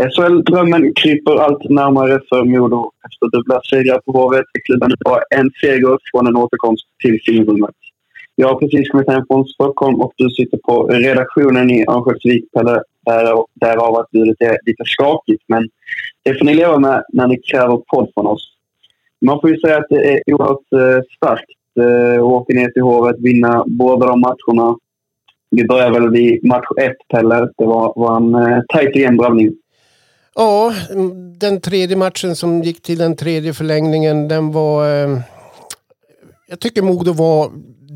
SHL-drömmen kryper allt närmare för Modo efter dubbla segrar på Hovet. Klubben bara en seger från en återkomst till finrummet. Jag har precis kommit hem från Stockholm och du sitter på redaktionen i Örnsköldsvik, Pelle. Därav att ljudet är lite skakigt, men det får ni leva med när ni kräver podd från oss. Man får ju säga att det är oerhört eh, starkt eh, att åka ner till Hovet, vinna båda de matcherna. Vi börjar väl vid match ett, Pelle. Det var, var en eh, tajt igen drabbning. Ja, den tredje matchen som gick till den tredje förlängningen, den var... Eh, jag tycker Modo var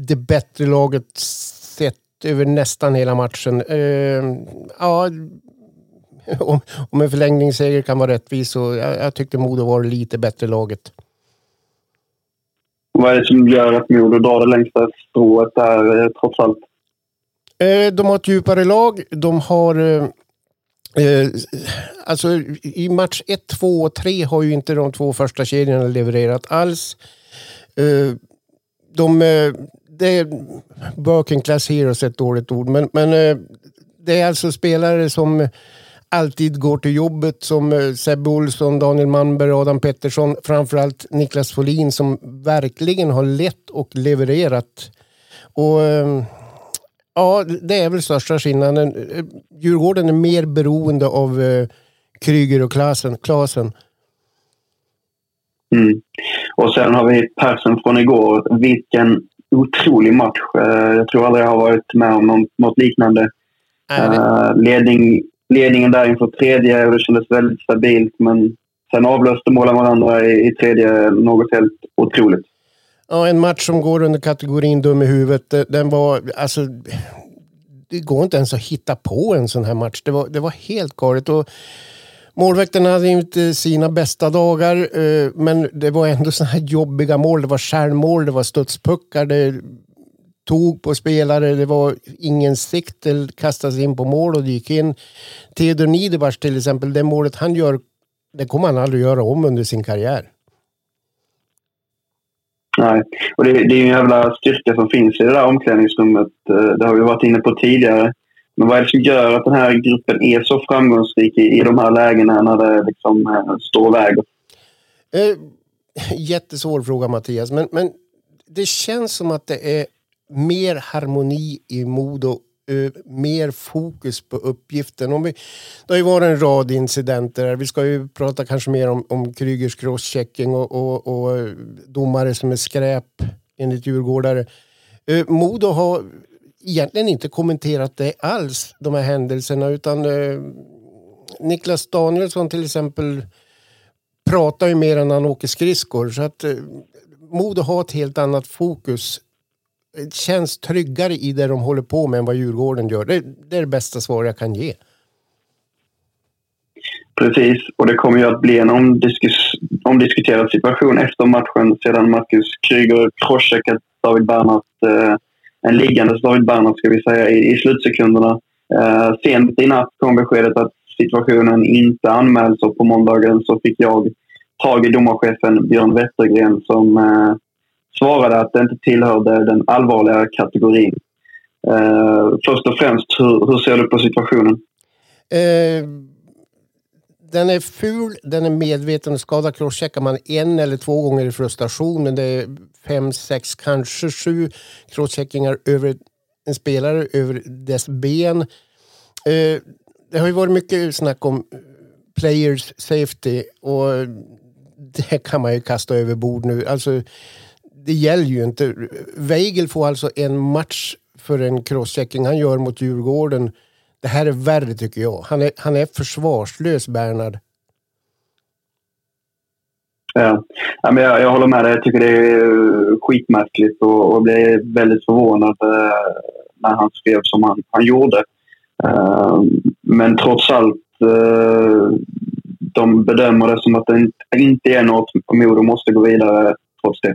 det bättre laget sett över nästan hela matchen. Eh, ja, om, om en förlängningsseger kan vara rättvis så jag, jag tyckte Modo var lite bättre laget. Vad är det som gör att Modo drar det längsta strået där eh, trots allt? Eh, de har ett djupare lag. De har eh, alltså i match 1, 2 och 3 har ju inte de två första kedjorna levererat alls. Eh, de, eh, det är working class heroes ett dåligt ord, men, men eh, det är alltså spelare som alltid går till jobbet som eh, Sebbe Olsson, Daniel Malmberg, Adam Pettersson, framförallt Niklas Folin som verkligen har lett och levererat. Och eh, Ja, det är väl största skillnaden. Djurgården är mer beroende av eh, Kryger och Klasen. Klasen. Mm. Och sen har vi Persson från igår. Vilken otrolig match. Eh, jag tror aldrig jag har varit med om något, liknande. Uh, ledning, ledningen där inför tredje och det kändes väldigt stabilt. Men sen avlöste målen varandra i, i tredje något helt otroligt. Ja, en match som går under kategorin dum i huvudet. Eh, den var, alltså, det går inte ens att hitta på en sån här match. Det var, det var helt galet. Och målvakterna hade inte sina bästa dagar, eh, men det var ändå såna här jobbiga mål. Det var självmål, det var studspuckar, det tog på spelare, det var ingen sikt, det kastades in på mål och det gick in. Theodor Niederbach till exempel, det målet han gör, det kommer han aldrig göra om under sin karriär. Nej, och det, det är en jävla styrka som finns i det där omklädningsrummet. Eh, det har vi varit inne på tidigare. Men vad är det som gör att den här gruppen är så framgångsrik i, i de här lägena när det liksom eh, står och väger? Eh, jättesvår fråga Mattias, men, men det känns som att det är mer harmoni i Modo uh, mer fokus på uppgiften. Om vi, det har ju varit en rad incidenter. Vi ska ju prata kanske mer om, om Krygers crosschecking och, och, och domare som är skräp enligt djurgårdare. Uh, Modo har egentligen inte kommenterat det alls, de här händelserna, utan uh, Niklas Danielsson till exempel pratar ju mer än han åker skridskor. Så att uh, Modo har ett helt annat fokus känns tryggare i det de håller på med än vad Djurgården gör. Det, det är det bästa svar jag kan ge. Precis, och det kommer ju att bli en omdiskus omdiskuterad situation efter matchen sedan Marcus Kryger crosscheckat David Bernhardt, eh, en liggandes David Bernhardt ska vi säga, i, i slutsekunderna. Eh, sent i natt kom beskedet att situationen inte anmäls och på måndagen så fick jag tag i domarchefen Björn Wettergren som eh, svarade att det inte tillhörde den allvarliga kategorin. Eh, först och främst, hur, hur, ser du på situationen? Eh, den är ful, den är medveten och. Crosscheckar man en eller två gånger i frustration, men det är fem, sex, kanske sju crosscheckingar över en spelare, över dess ben. Eh, det har ju varit mycket snack om players safety och det kan man ju kasta över bord nu. Alltså, det gäller ju inte. Weigel får alltså en match för en crosschecking han gör mot Djurgården. Det här är värre tycker jag. Han är, han är försvarslös, Bernhard. Ja. Men jag, jag håller med dig. Jag tycker det är eh, skitmärkligt och, och blev väldigt förvånad eh, när han skrev som han, han gjorde. Eh, men trots allt, eh, de bedömer det som att det inte är något Modo måste gå vidare trots det.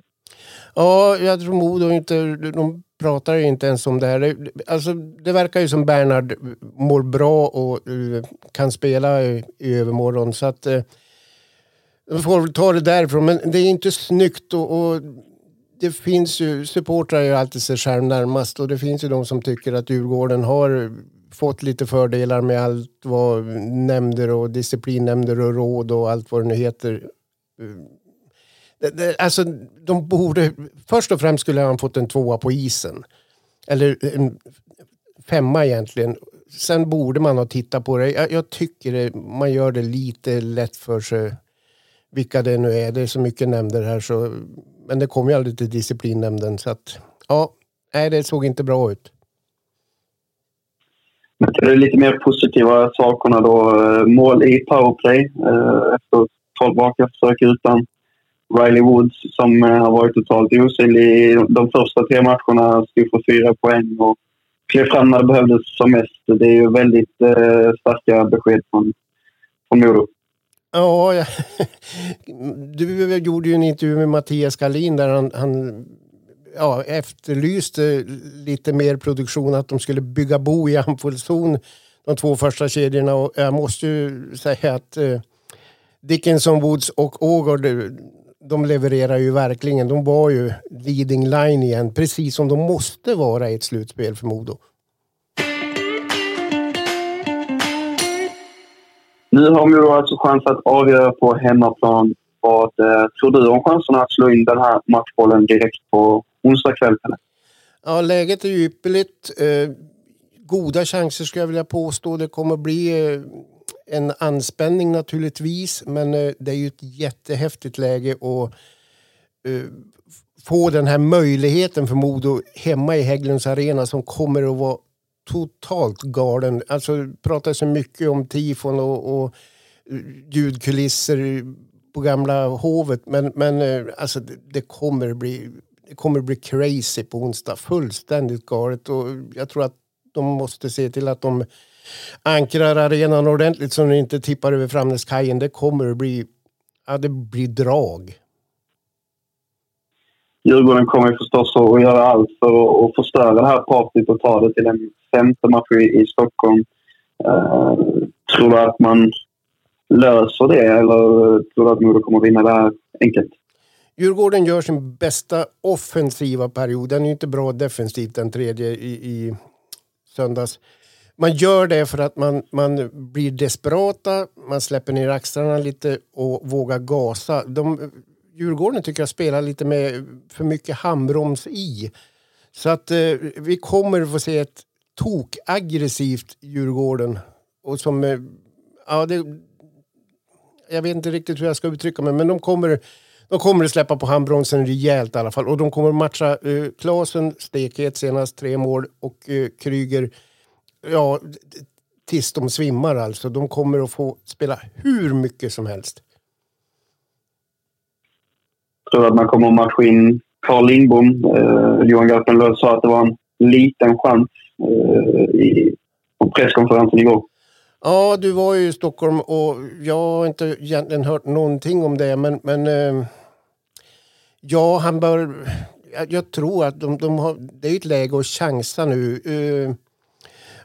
Ja, jag tror Modo inte... De pratar ju inte ens om det här. Det, alltså, det verkar ju som Bernhard mår bra och eh, kan spela i, i övermorgon. Så att... Eh, de får väl ta det därifrån. Men det är inte snyggt och, och det finns ju... Supportrar är alltid sig själv närmast och det finns ju de som tycker att Djurgården har fått lite fördelar med allt vad nämnder och disciplinnämnder och råd och allt vad det nu heter Alltså, de borde... Först och främst skulle han fått en tvåa på isen. Eller en femma egentligen. Sen borde man ha tittat på det. Jag, jag tycker det, man gör det lite lätt för sig. Vilka det nu är. Det är så mycket nämnder här så... Men det kommer ju aldrig till disciplinnämnden så att... Ja, nej det såg inte bra ut. Men det är lite mer positiva sakerna då. Mål i powerplay eh, efter 12 raka försök utan Riley Woods som eh, har varit totalt osynlig i de första tre matcherna. Stod för fyra poäng och klev fram när det behövdes som mest. Det är ju väldigt eh, starka besked från, från Modo. Ja, ja, du gjorde ju en intervju med Mattias Kalin där han, han ja, efterlyste lite mer produktion, att de skulle bygga bo i anfallszon de två första kedjorna. Och jag måste ju säga att eh, Dickinson, Woods och Ågård eh, de levererar ju verkligen. De var ju leading line igen, precis som de måste vara i ett slutspel för Modo. Nu har Modo alltså chans att avgöra på hemmaplan. Vad eh, tror du om chanserna att slå in den här matchbollen direkt på onsdag kväll? Ja, läget är ypperligt. Eh, goda chanser skulle jag vilja påstå. Det kommer bli eh, en anspänning naturligtvis, men eh, det är ju ett jättehäftigt läge att eh, få den här möjligheten för Modo hemma i Hägglunds arena som kommer att vara totalt galen. Alltså pratar så mycket om tifon och, och eh, ljudkulisser på gamla hovet, men, men alltså det, det kommer bli det kommer bli crazy på onsdag. Fullständigt galet. Och jag tror att de måste se till att de ankrar arenan ordentligt så den inte tippar över Framnäskajen. Det kommer att bli, ja, det blir drag. Djurgården kommer förstås att göra allt för att förstöra det här partyt och ta det till en femte match i, Stockholm. Uh, tror du att man löser det eller tror du att Modo kommer att vinna det här enkelt? Djurgården gör sin bästa offensiva period. Den är inte bra defensivt den tredje i, i söndags man gör det för att man, man blir desperata, man släpper ner axlarna lite och vågar gasa. De, Djurgården tycker jag spelar lite med för mycket handbroms i. Så att eh, vi kommer få se ett tokaggressivt Djurgården. Och som, eh, ja, det, jag vet inte riktigt hur jag ska uttrycka mig, men de kommer, de kommer att släppa på handbromsen rejält i alla fall. Och de kommer att matcha eh, Klasen, stekhet senast, tre mål, och eh, Kryger ja, tills de svimmar alltså. De kommer att få spela hur mycket som helst. Jag tror att man kommer att matcha in Carl Lindbom. Eh, Johan Garpenlöv sa att det var en liten chans eh, i, på presskonferensen igår. Ja, du var ju i Stockholm och jag har inte egentligen hört någonting om det. Men, men eh, ja, han bör... Jag, jag tror att de, de, har... Det är ett läge att chansa nu. Eh,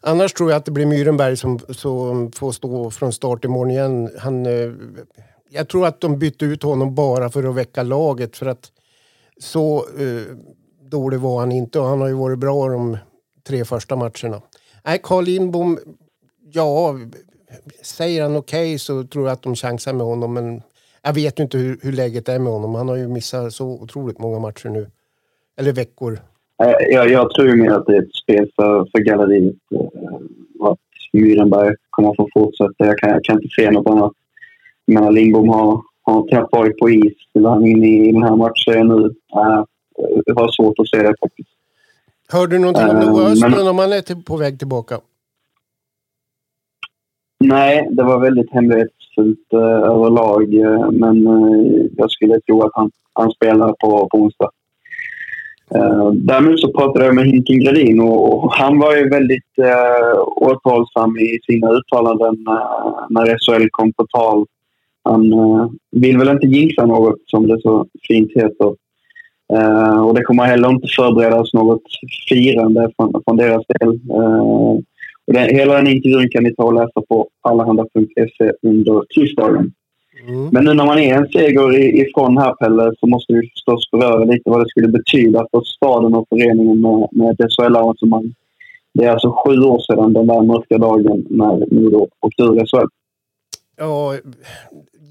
Annars tror jag att det blir Myrenberg som, som får stå från start imorgon igen. Han, eh, jag tror att de bytte ut honom bara för att väcka laget för att så eh, dålig var han inte och han har ju varit bra de tre första matcherna. Nej, Carl Lindbom, ja, säger han okej okay så tror jag att de chansar med honom men jag vet ju inte hur, hur läget är med honom. Han har ju missat så otroligt många matcher nu. Eller veckor. Jag, jag tror mer att det är ett spel för, för galleriet. Eh, att Myrenberg kommer att få fortsätta. Jag kan, jag kan inte se något annat. Men Lindbom har, har varit på is. Han in i den här matchen nu? Äh, jag har svårt att se det faktiskt. Hörde du någonting om Noah Östlund om han är till, på väg tillbaka? Nej, det var väldigt hemlighetsfullt eh, överlag. Eh, men eh, jag skulle tro att han, han spelar på, på onsdag. Eh, däremot så pratade jag med Hinken Gradin och, och han var ju väldigt eh, återhållsam i sina uttalanden eh, när SHL kom på tal. Han eh, vill väl inte jinxa något som det så fint heter. Eh, och det kommer heller inte förberedas något firande från, från deras del. Eh, och den, hela den intervjun kan ni ta och läsa på allehanda.se under tisdagen. Mm. Men nu när man är en seger ifrån här Pelle så måste vi förstås beröra lite vad det skulle betyda för staden och föreningen med, med ett SHL-arrangemang. Det är alltså sju år sedan den där mörka dagen när Modo åkte ur SHL. Ja,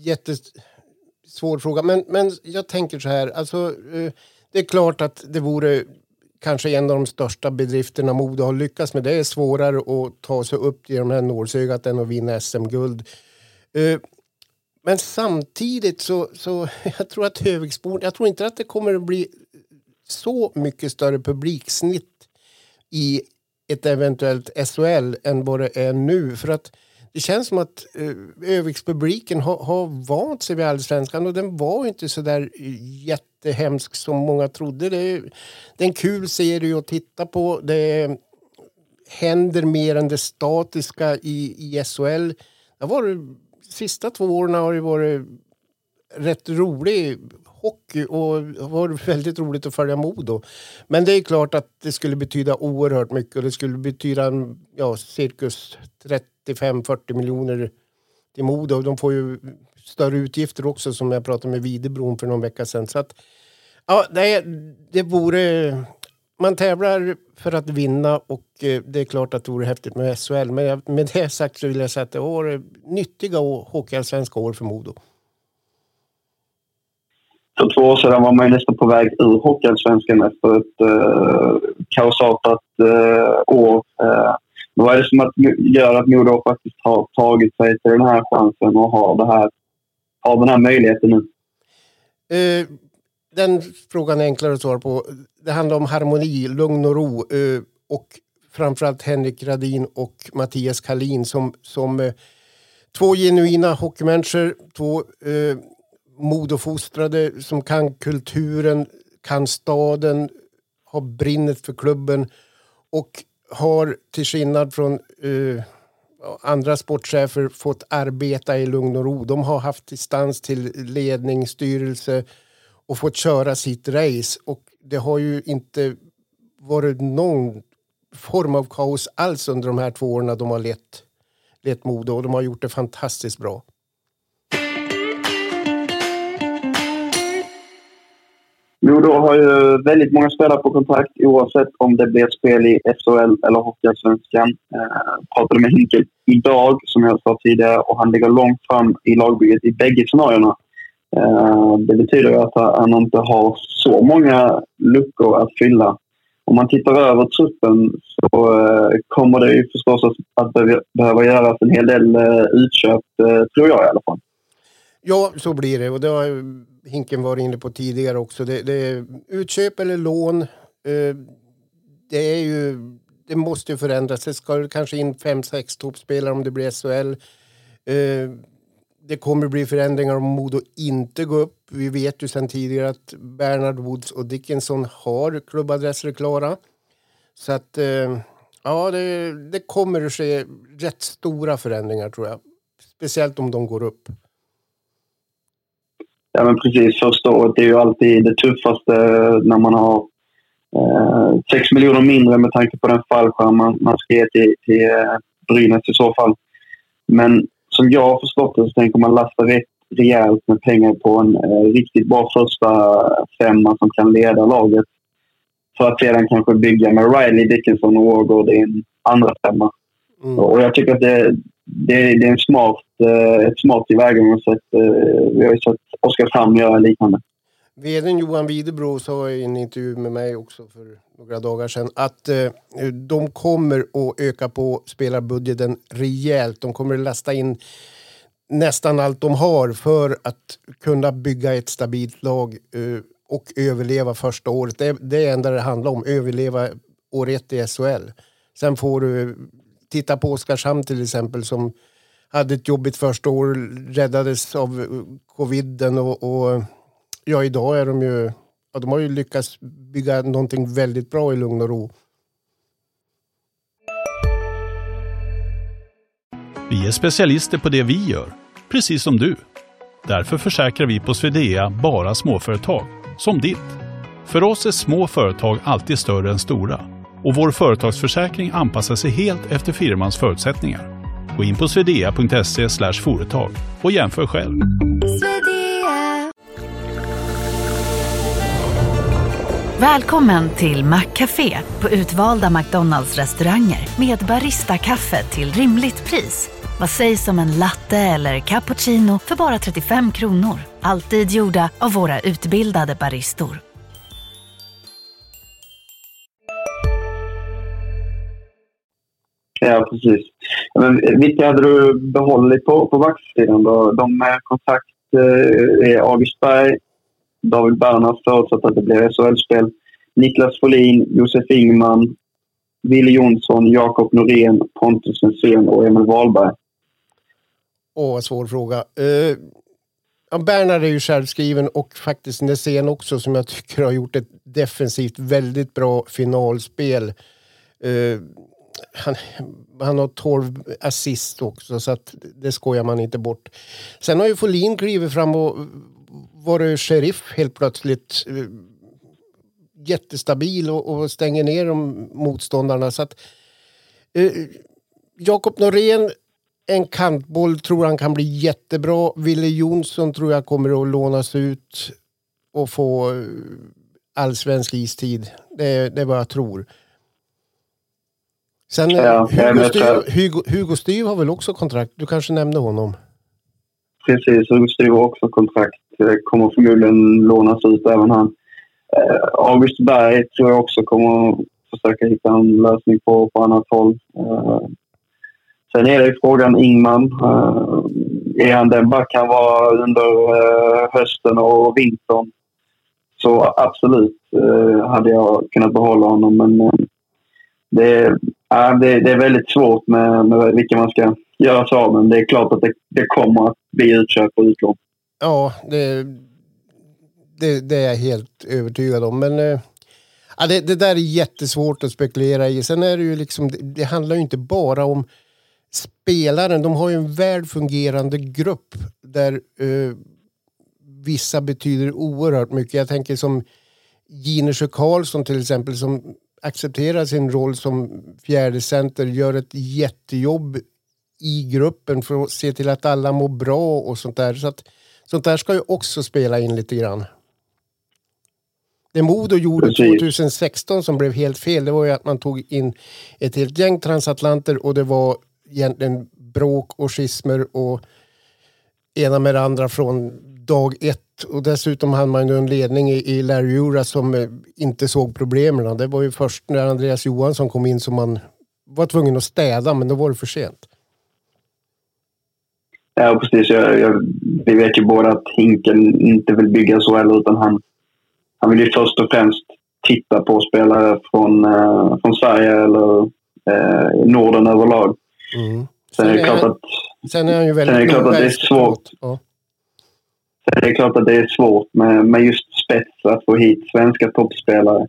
jättesvår fråga. Men, men jag tänker så här. Alltså, eh, det är klart att det vore kanske en av de största bedrifterna Modo har lyckats med. Det är svårare att ta sig upp genom det här nålsögat än att vinna SM-guld. Men samtidigt så, så jag tror att Höviksborn, jag tror inte att det kommer att bli så mycket större publiksnitt i ett eventuellt SHL än vad det är nu. För att det känns som att eh, Övikspubliken har, har vant sig vid allsvenskan och den var inte så där eh, jättehemsk som många trodde. Det är, det är en kul serie att titta på. Det händer mer än det statiska i, i SHL. Det var sista två åren har det varit rätt rolig hockey och det har varit väldigt roligt att följa Modo. Men det är klart att det skulle betyda oerhört mycket och det skulle betyda ja, cirkus 35-40 miljoner till Modo. De får ju större utgifter också som jag pratade med Videbron för någon vecka sedan. Så att, ja, det, det vore... Man tävlar för att vinna och eh, det är klart att det vore häftigt med SHL. Men med det sagt så vill jag säga att det var nyttiga hockeyallsvenska år för Modo. För två år sedan var man nästan på väg ur Hockeyallsvenskan efter ett eh, kaosartat eh, år. Eh, vad är det som att, gör att Modo faktiskt har tagit sig till den här chansen och har, det här, har den här möjligheten nu? Eh, den frågan är enklare att svara på. Det handlar om harmoni, lugn och ro eh, och framförallt Henrik Radin och Mattias Kalin som, som eh, två genuina hockeymänniskor, två eh, modofostrade som kan kulturen, kan staden, har brinnet för klubben och har till skillnad från eh, andra sportchefer fått arbeta i lugn och ro. De har haft distans till ledning, styrelse och fått köra sitt race. Och det har ju inte varit någon form av kaos alls under de här två åren de har lett, lett Modo och de har gjort det fantastiskt bra. Modo har ju väldigt många spelare på kontrakt oavsett om det blir spel i SHL eller Hockeyallsvenskan. Eh, pratade med Hinkel idag, som jag sa tidigare, och han ligger långt fram i lagbygget i bägge scenarierna. Eh, det betyder ju att han inte har så många luckor att fylla. Om man tittar över truppen så eh, kommer det ju förstås att, behöva göras en hel del eh, utköp, tror jag i alla fall. Ja, så blir det. Och det har Hinken varit inne på tidigare också. Det, det är utköp eller lån. Det är ju... Det måste ju förändras. Det ska kanske in fem, sex toppspelare om det blir SHL. Det kommer bli förändringar om Modo inte går upp. Vi vet ju sedan tidigare att Bernard Woods och Dickinson har klubbadresser klara. Så att eh, ja, det, det kommer att ske rätt stora förändringar tror jag. Speciellt om de går upp. Ja, men precis. Första året är ju alltid det tuffaste när man har eh, 6 miljoner mindre med tanke på den fallskärm man, man ska ge till, till eh, Brynäs i så fall. Men som jag har förstått det så tänker man lasta rätt rejält med pengar på en eh, riktigt bra första femma som kan leda laget. För att sedan kanske bygga med Riley, Dickinson och Wargård i en andra femma. Mm. Och jag tycker att det, det, det är en smart, eh, ett smart tillvägagångssätt. Eh, vi har ju sett Oskarshamn göra liknande. Vdn Johan Widebro sa i en intervju med mig också för några dagar sedan att eh, de kommer att öka på spelarbudgeten rejält. De kommer att lasta in nästan allt de har för att kunna bygga ett stabilt lag eh, och överleva första året. Det, det är enda det handlar om, överleva år ett i SHL. Sen får du titta på Oskarshamn till exempel som hade ett jobbigt första år, räddades av eh, coviden och, och ja, idag är de ju, ja, de har ju lyckats bygga någonting väldigt bra i lugn och ro. Vi är specialister på det vi gör, precis som du. Därför försäkrar vi på Swedea bara småföretag, som ditt. För oss är små företag alltid större än stora och vår företagsförsäkring anpassar sig helt efter firmans förutsättningar. Gå in på swedea.se företag och jämför själv. Välkommen till Maccafé på utvalda McDonalds restauranger med Baristakaffe till rimligt pris. Vad sägs om en latte eller cappuccino för bara 35 kronor? Alltid gjorda av våra utbildade baristor. Ja, precis. Men vilka hade du behållit på, på vaxsidan? då? De med kontakt eh, är August Berg, David Bernhardt förutsatt att det blir SHL-spel, Niklas Folin, Josef Ingman, Wille Jonsson, Jakob Norén, Pontus Nässén och Emil Wahlberg. Åh, vad svår fråga. Uh, Bernhard är ju självskriven och faktiskt Nässén också som jag tycker har gjort ett defensivt väldigt bra finalspel. Uh, han, han har 12 assist också så att det skojar man inte bort. Sen har ju Folin klivit fram och varit sheriff helt plötsligt. Uh, jättestabil och, och, stänger ner de motståndarna. Så att, Jakob Norén en kantboll tror han kan bli jättebra. Ville Jonsson tror jag kommer att lånas ut och få eh, allsvensk istid. Det, det är vad jag tror. Sen eh, ja, Hugo, Styr, Hugo, Hugo Styr har väl också kontrakt? Du kanske nämnde honom? Precis, Hugo Styr har också kontrakt. Eh, kommer förmodligen lånas ut även han. Eh, August Berg tror jag också kommer försöka hitta en lösning på, på annat håll. Eh, sen är det frågan Ingman. Eh, är han den back han var under eh, hösten och vintern så absolut eh, hade jag kunnat behålla honom. Men uh, det, uh, det, det, är väldigt svårt med, med vilka man ska göra sig av med. Det är klart att det, det kommer att bli utköp och utlån. Ja, det, det, det, är jag helt övertygad om. Men äh, det, det, där är jättesvårt att spekulera i. Sen är det ju liksom, det, det handlar ju inte bara om spelaren, de har ju en väl fungerande grupp där äh, vissa betyder oerhört mycket. Jag tänker som Ginesjö Karlsson till exempel som accepterar sin roll som fjärde center, gör ett jättejobb i gruppen för att se till att alla mår bra och sånt där. Så att, sånt där ska ju också spela in lite grann. Det Modo gjorde 2016 som blev helt fel, det var ju att man tog in ett helt gäng transatlanter och det var egentligen bråk och schismer och ena med det andra från dag ett. Och dessutom hade man ju en ledning i, Larry Ura som eh, inte såg problemen. Det var ju först när Andreas Johansson kom in som man var tvungen att städa, men då var det för sent. Ja, precis. Jag, jag, vi vet ju båda att Hinken inte vill bygga så heller, utan han, han vill ju först och främst titta på spelare från, eh, från Sverige eller eh, Norden överlag. Mm. Sen, är det klart att, sen är han ju väldigt sen är det klart att det är svårt. Ja. Sen är det klart att det är svårt med, med just spets att få hit svenska toppspelare.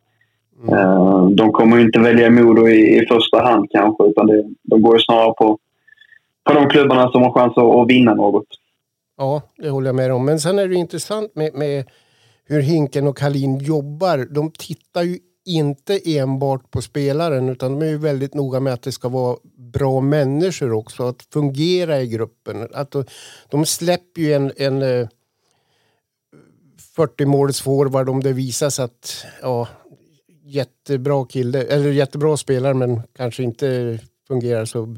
Mm. Uh, de kommer ju inte välja Modo i, i första hand kanske utan det, de går ju snarare på, på de klubbarna som har chans att, att vinna något. Ja, det håller jag med om. Men sen är det intressant med, med hur Hinken och Kalin jobbar. De tittar ju inte enbart på spelaren utan de är ju väldigt noga med att det ska vara bra människor också, att fungera i gruppen. Att de, de släpper ju en, en eh, 40 måls forward om det visar sig att ja, jättebra kille, eller jättebra spelare men kanske inte fungerar så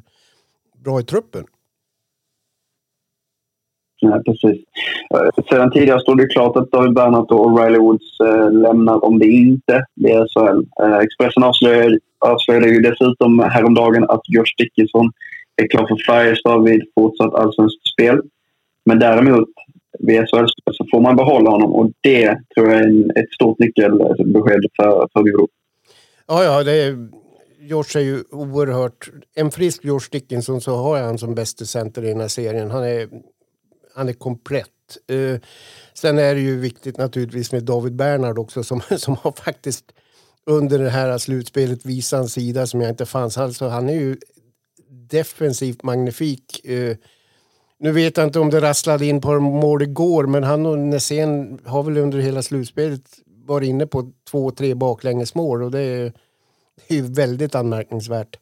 bra i truppen. Nej, precis. Eh, sedan tidigare stod det klart att David Bernhardt och Riley Woods eh, lämnar om det inte blir SHL. Eh, Expressen avslöjade, avslöjade ju dessutom häromdagen att Josh Dickinson är klar för Färjestad vid fortsatt allsvenskt spel. Men däremot vid SHL så får man behålla honom och det tror jag är ett stort nyckelbesked för, för. Ja, ja, det är Josh är ju oerhört... En frisk Josh Dickinson så har jag han som bäste center i den här serien. Han är, han är komplett. Uh, sen är det ju viktigt naturligtvis med David Bernhard också som, som har faktiskt under det här slutspelet visat en sida som jag inte fanns. Alltså, han är ju defensivt magnifik. Uh, nu vet jag inte om det rasslade in på mål igår men han och Nässén har väl under hela slutspelet varit inne på två, tre baklängesmål och det är, det är väldigt anmärkningsvärt.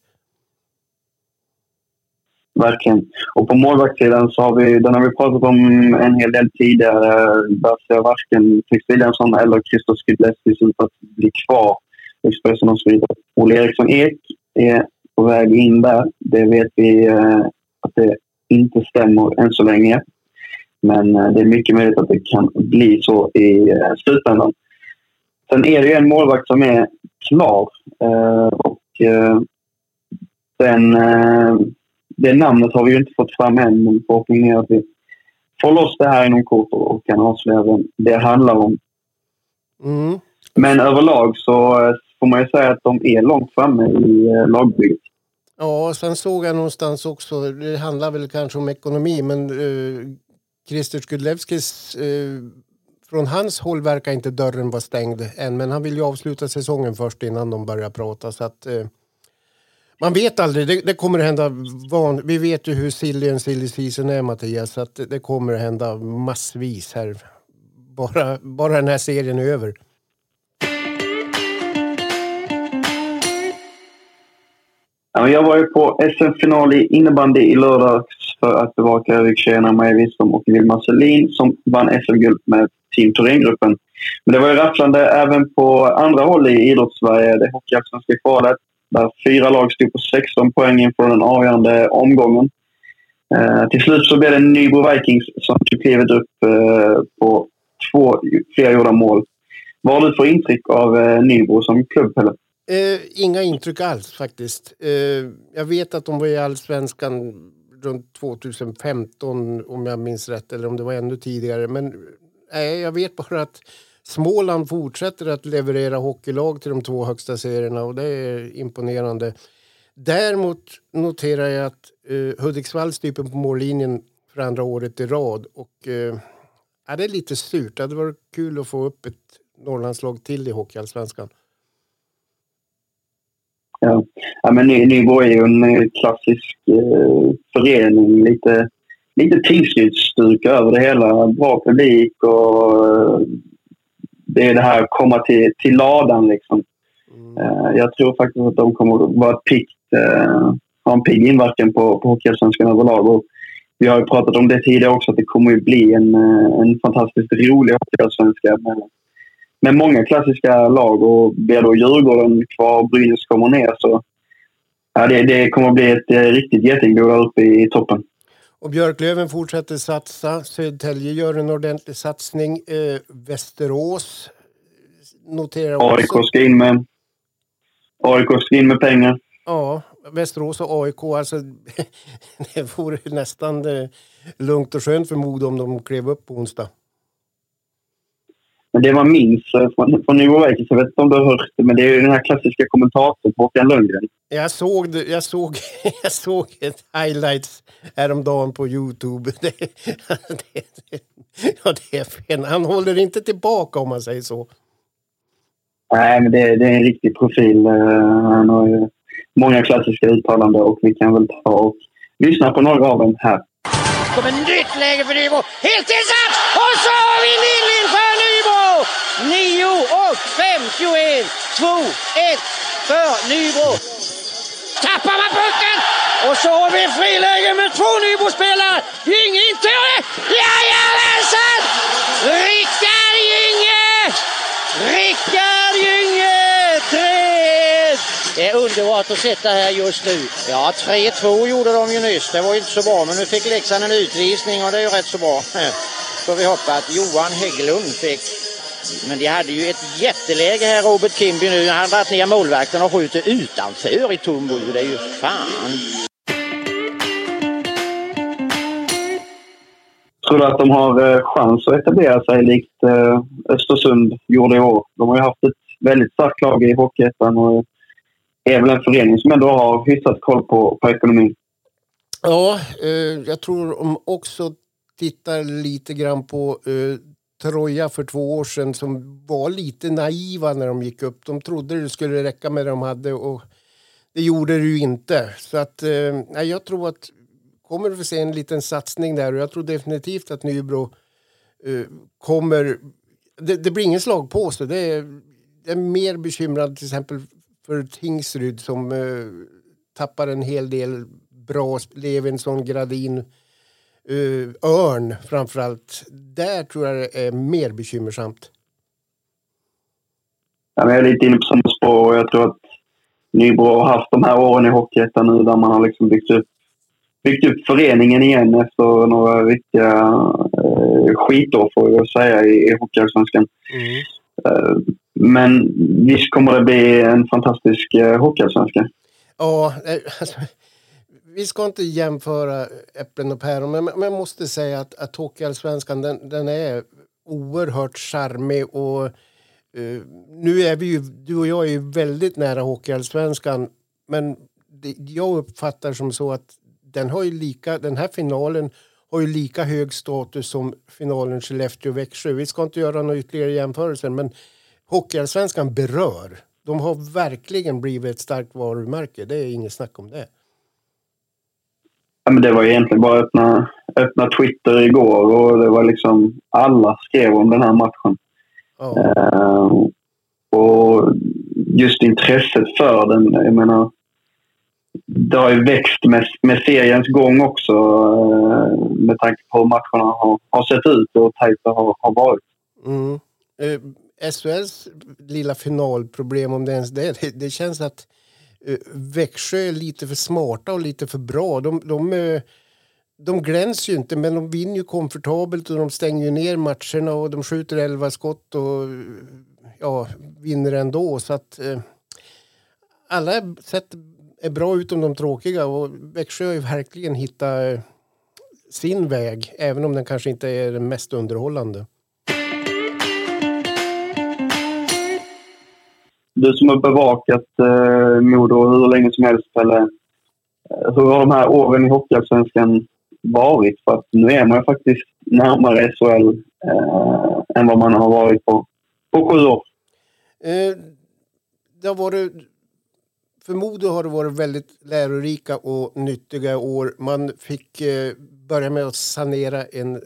Verkligen. Och på målvaktssidan så har vi, den har vi pratat om en hel del tidigare. Där ser varken Chris Williamson eller Christos Skidleskis ut att bli kvar. Expressen och så vidare. Olle Eriksson Ek är på väg in där. Det vet vi eh, att det inte stämmer än så länge. Men eh, det är mycket möjligt att det kan bli så i eh, slutändan. Sen är det ju en målvakt som är klar. Eh, och den, det namnet har vi ju inte fått fram än, men förhoppningen är att vi får loss det här inom kort och kan avslöja vem det handlar om. Mm. Men överlag så får man ju säga att de är långt framme i lagbygget. Ja, sen såg jag någonstans också, det handlar väl kanske om ekonomi, men eh, Christer Skudlevskis, eh, från hans håll verkar inte dörren vara stängd än, men han vill ju avsluta säsongen först innan de börjar prata. Så att, eh, man vet aldrig, det, det kommer att hända van, Vi vet ju hur silly en silly season är Mattias, så att det, det kommer att hända massvis här. Bara, bara den här serien är över. Jag var ju på SM-final i innebandy i lördags för att bevaka Övik-tjejerna Maja Wistom och Vilma Selin som vann SM-guld med Team Thorengruppen. Men det var ju rafflande även på andra håll i idrottssverige. Det hockeyallsvenska kvalet där fyra lag stod på 16 poäng inför den avgörande omgången. Eh, till slut så blev det Nybro Vikings som tog klivet upp eh, på två fler gjorda mål. Vad har du för intryck av eh, Nybro som klubb, Pelle? Eh, inga intryck alls faktiskt. Eh, jag vet att de var i allsvenskan runt 2015 om jag minns rätt eller om det var ännu tidigare. Men eh, jag vet bara att Småland fortsätter att leverera hockeylag till de två högsta serierna och det är imponerande. Däremot noterar jag att eh, Hudiksvall stryper på mållinjen för andra året i rad och eh, ja, det är lite surt. Det hade varit kul att få upp ett Norrlandslag till i Hockeyallsvenskan. Ja. ja men Nybro är ju en eh, klassisk eh, förening. Lite, lite tingsrydsstyrka över det hela. Bra publik och eh, det är det här att komma till, till ladan liksom. Mm. Eh, jag tror faktiskt att de kommer att vara piggt, eh, ha en pigg inverkan på, på Hockeyallsvenskan överlag. Och vi har ju pratat om det tidigare också att det kommer att bli en, eh, en fantastiskt rolig Hockeyallsvenska med många klassiska lag och blir då Djurgården kvar och Brynäs kommer ner så ja, det, det kommer att bli ett eh, riktigt getingbo där uppe i toppen. Och Björklöven fortsätter satsa. Södertälje gör en ordentlig satsning. Eh, Västerås noterar också... AIK ska in med, AIK ska in med pengar. Ja, Västerås och AIK. Alltså, det vore nästan eh, lugnt och skönt för Modo om de klev upp på onsdag. Men det man minns från, från New Vikings, jag vet inte om du har hört det, men det är ju den här klassiska kommentatorn Håkan Lundgren. Jag såg, det, jag, såg, jag såg ett highlights häromdagen på Youtube. Det, det, ja, det är. Han håller inte tillbaka om man säger så. Nej, men det, det är en riktig profil. Eh, han har ju många klassiska uttalanden och vi kan väl ta och lyssna på några av dem här. Det kommer nytt läge för Nybro. Helt tillsatt! 9 och 51. 2-1 för Nybro. Tappar man pucken! Och så har vi friläge med två Nybrospelare. Gynge inte! Jajamensan! Rickard Gynge! Rickard Gynge! 3 Det är underbart att sitta här just nu. Ja, 3-2 gjorde de ju nyss. Det var inte så bra, men nu fick Leksand en utvisning och det är ju rätt så bra. Får vi hoppas att Johan Hägglund fick men de hade ju ett jätteläge här, Robert Kimby nu. Han har dragit ner målvakten och skjuter utanför i Tumbo. Det är ju fan. Tror du att de har eh, chans att etablera sig likt eh, Östersund gjorde i år? De har ju haft ett väldigt starkt lag i Hockeyettan och är väl en förening som ändå har hyfsat koll på, på ekonomin. Ja, eh, jag tror de också tittar lite grann på eh, Troja för två år sedan som var lite naiva när de gick upp. De trodde det skulle räcka med det de hade och det gjorde det ju inte. Så att, eh, jag tror att kommer vi få se en liten satsning där och jag tror definitivt att Nybro eh, kommer... Det, det, blir ingen slagpåse. Det är, det är mer bekymrad till exempel för Tingsryd som eh, tappar en hel del bra Levinson, Gradin, uh, Örn framförallt. Där tror jag det är mer bekymmersamt. Ja, jag är lite inne på samma spår och jag tror att Nybro har haft de här åren i Hockeyettan nu där man har liksom byggt upp, byggt upp föreningen igen efter några riktiga eh, skitår får jag säga i, i Hockeyallsvenskan. Mm. Eh, men visst kommer det bli en fantastisk eh, Hockeyallsvenska. Ja, alltså, vi ska inte jämföra äpplen och päron men, men jag måste säga att, att Hockeyallsvenskan den, den är oerhört charmig och Uh, nu är vi ju, du och jag är ju väldigt nära Hockeyallsvenskan men det, jag uppfattar som så att den, har ju lika, den här finalen har ju lika hög status som finalen Skellefteå-Växjö. Vi ska inte göra några ytterligare jämförelser men Hockeyallsvenskan berör. De har verkligen blivit ett starkt varumärke. Det är inget snack om det. Ja, men det var egentligen bara att öppna, öppna Twitter igår och det var liksom alla skrev om den här matchen. Oh. Uh, och just intresset för den, jag menar, det har ju växt med, med seriens gång också uh, med tanke på hur matcherna har, har sett ut och tajt har, har varit. Mm. Uh, eh, SHLs lilla finalproblem, om det ens det, det, det känns att Eh, Växjö är lite för smarta och lite för bra. De, de eh, de glänser ju inte, men de vinner ju komfortabelt och de stänger ju ner matcherna och de skjuter elva skott och ja, vinner ändå. Så att eh, alla sätt är bra utom de tråkiga och Växjö har ju verkligen hittat eh, sin väg, även om den kanske inte är den mest underhållande. Du som har bevakat eh, Modo hur länge som helst, Pelle. Eh, hur har de här åren i Hockeyallsvenskan varit. För att nu är man ju faktiskt närmare SHL eh, än vad man har varit på, på sju år. Eh, det har varit, för Modo har det varit väldigt lärorika och nyttiga år. Man fick eh, börja med att sanera en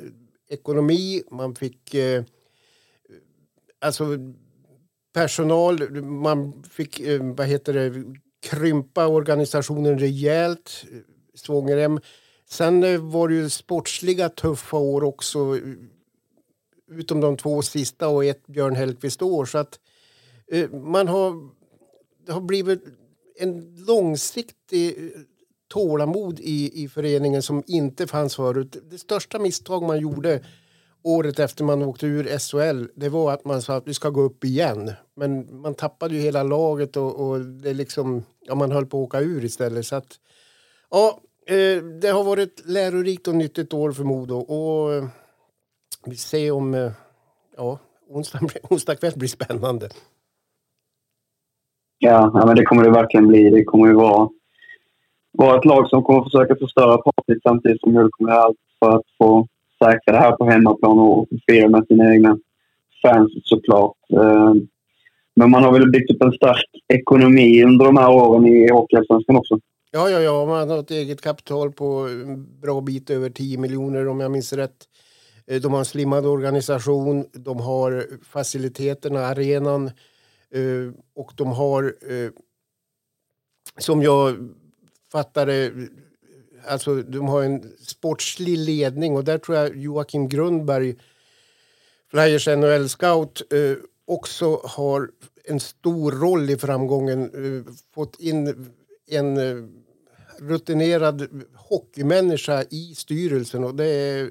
ekonomi. Man fick eh, alltså personal. Man fick eh, vad heter det, krympa organisationen rejält. Eh, Svångrem Sen eh, var det ju sportsliga tuffa år också utom de två sista och ett Björn Hellkvist år. Så att man har, det har blivit en långsiktig tålamod i, i föreningen som inte fanns förut. Det största misstag man gjorde året efter man åkte ur SHL det var att man sa att vi ska gå upp igen. Men man tappade ju hela laget och, och det liksom, ja, man höll på att åka ur istället. Så att, ja, Eh, det har varit lärorikt och nyttigt år för Modo. Och eh, vi ser om... Eh, ja, onsdag, onsdag kväll blir spännande. Ja, men det kommer det verkligen bli. Det kommer ju vara, vara ett lag som kommer försöka förstöra partiet samtidigt som Modo kommer göra allt för att få säkra det här på hemmaplan och fira med sina egna fans såklart. Eh, men man har väl byggt upp en stark ekonomi under de här åren i Hockeyallsvenskan också. Ja, ja, ja. Man har ett eget kapital på en bra bit över 10 miljoner om jag minns rätt. Eh, de har en slimmad organisation, de har faciliteterna, arenan eh, och de har, som jag fattar det, alltså de har en sportslig ledning och där tror jag Joakim Grundberg, Flyers NHL-scout, eh, också har en stor roll i framgången. Eh, fått in en eh, rutinerad hockeymänniska i styrelsen och det är,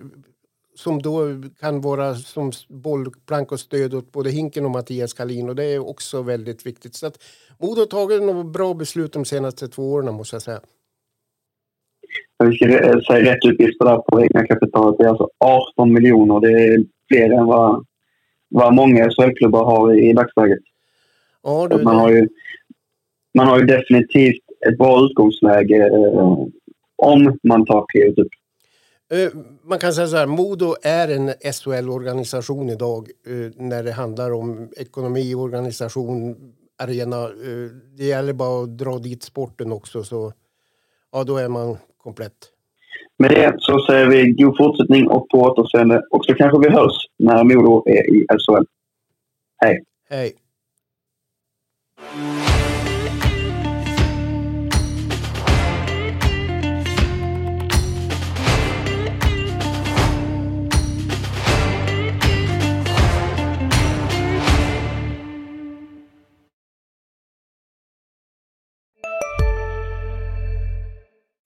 som då kan vara som bollplank och stöd åt både Hinken och Mattias Kalin och det är också väldigt viktigt. Så att Modo har tagit några bra beslut de senaste två åren måste jag säga. Jag ska säga rätt uppgifter där på egna kapitalet. Det är alltså 18 miljoner. Det är fler än vad, vad många SHL-klubbar har i, i dagsläget. Ja, du, man har ju man har ju definitivt ett bra utgångsläge eh, om man tar klivet upp. Eh, man kan säga så här, Modo är en SHL-organisation idag eh, när det handlar om ekonomi, organisation, arena. Eh, det gäller bara att dra dit sporten också så ja, då är man komplett. Med det så säger vi god fortsättning och på återseende och så kanske vi hörs när Modo är i SHL. Hej! Hej!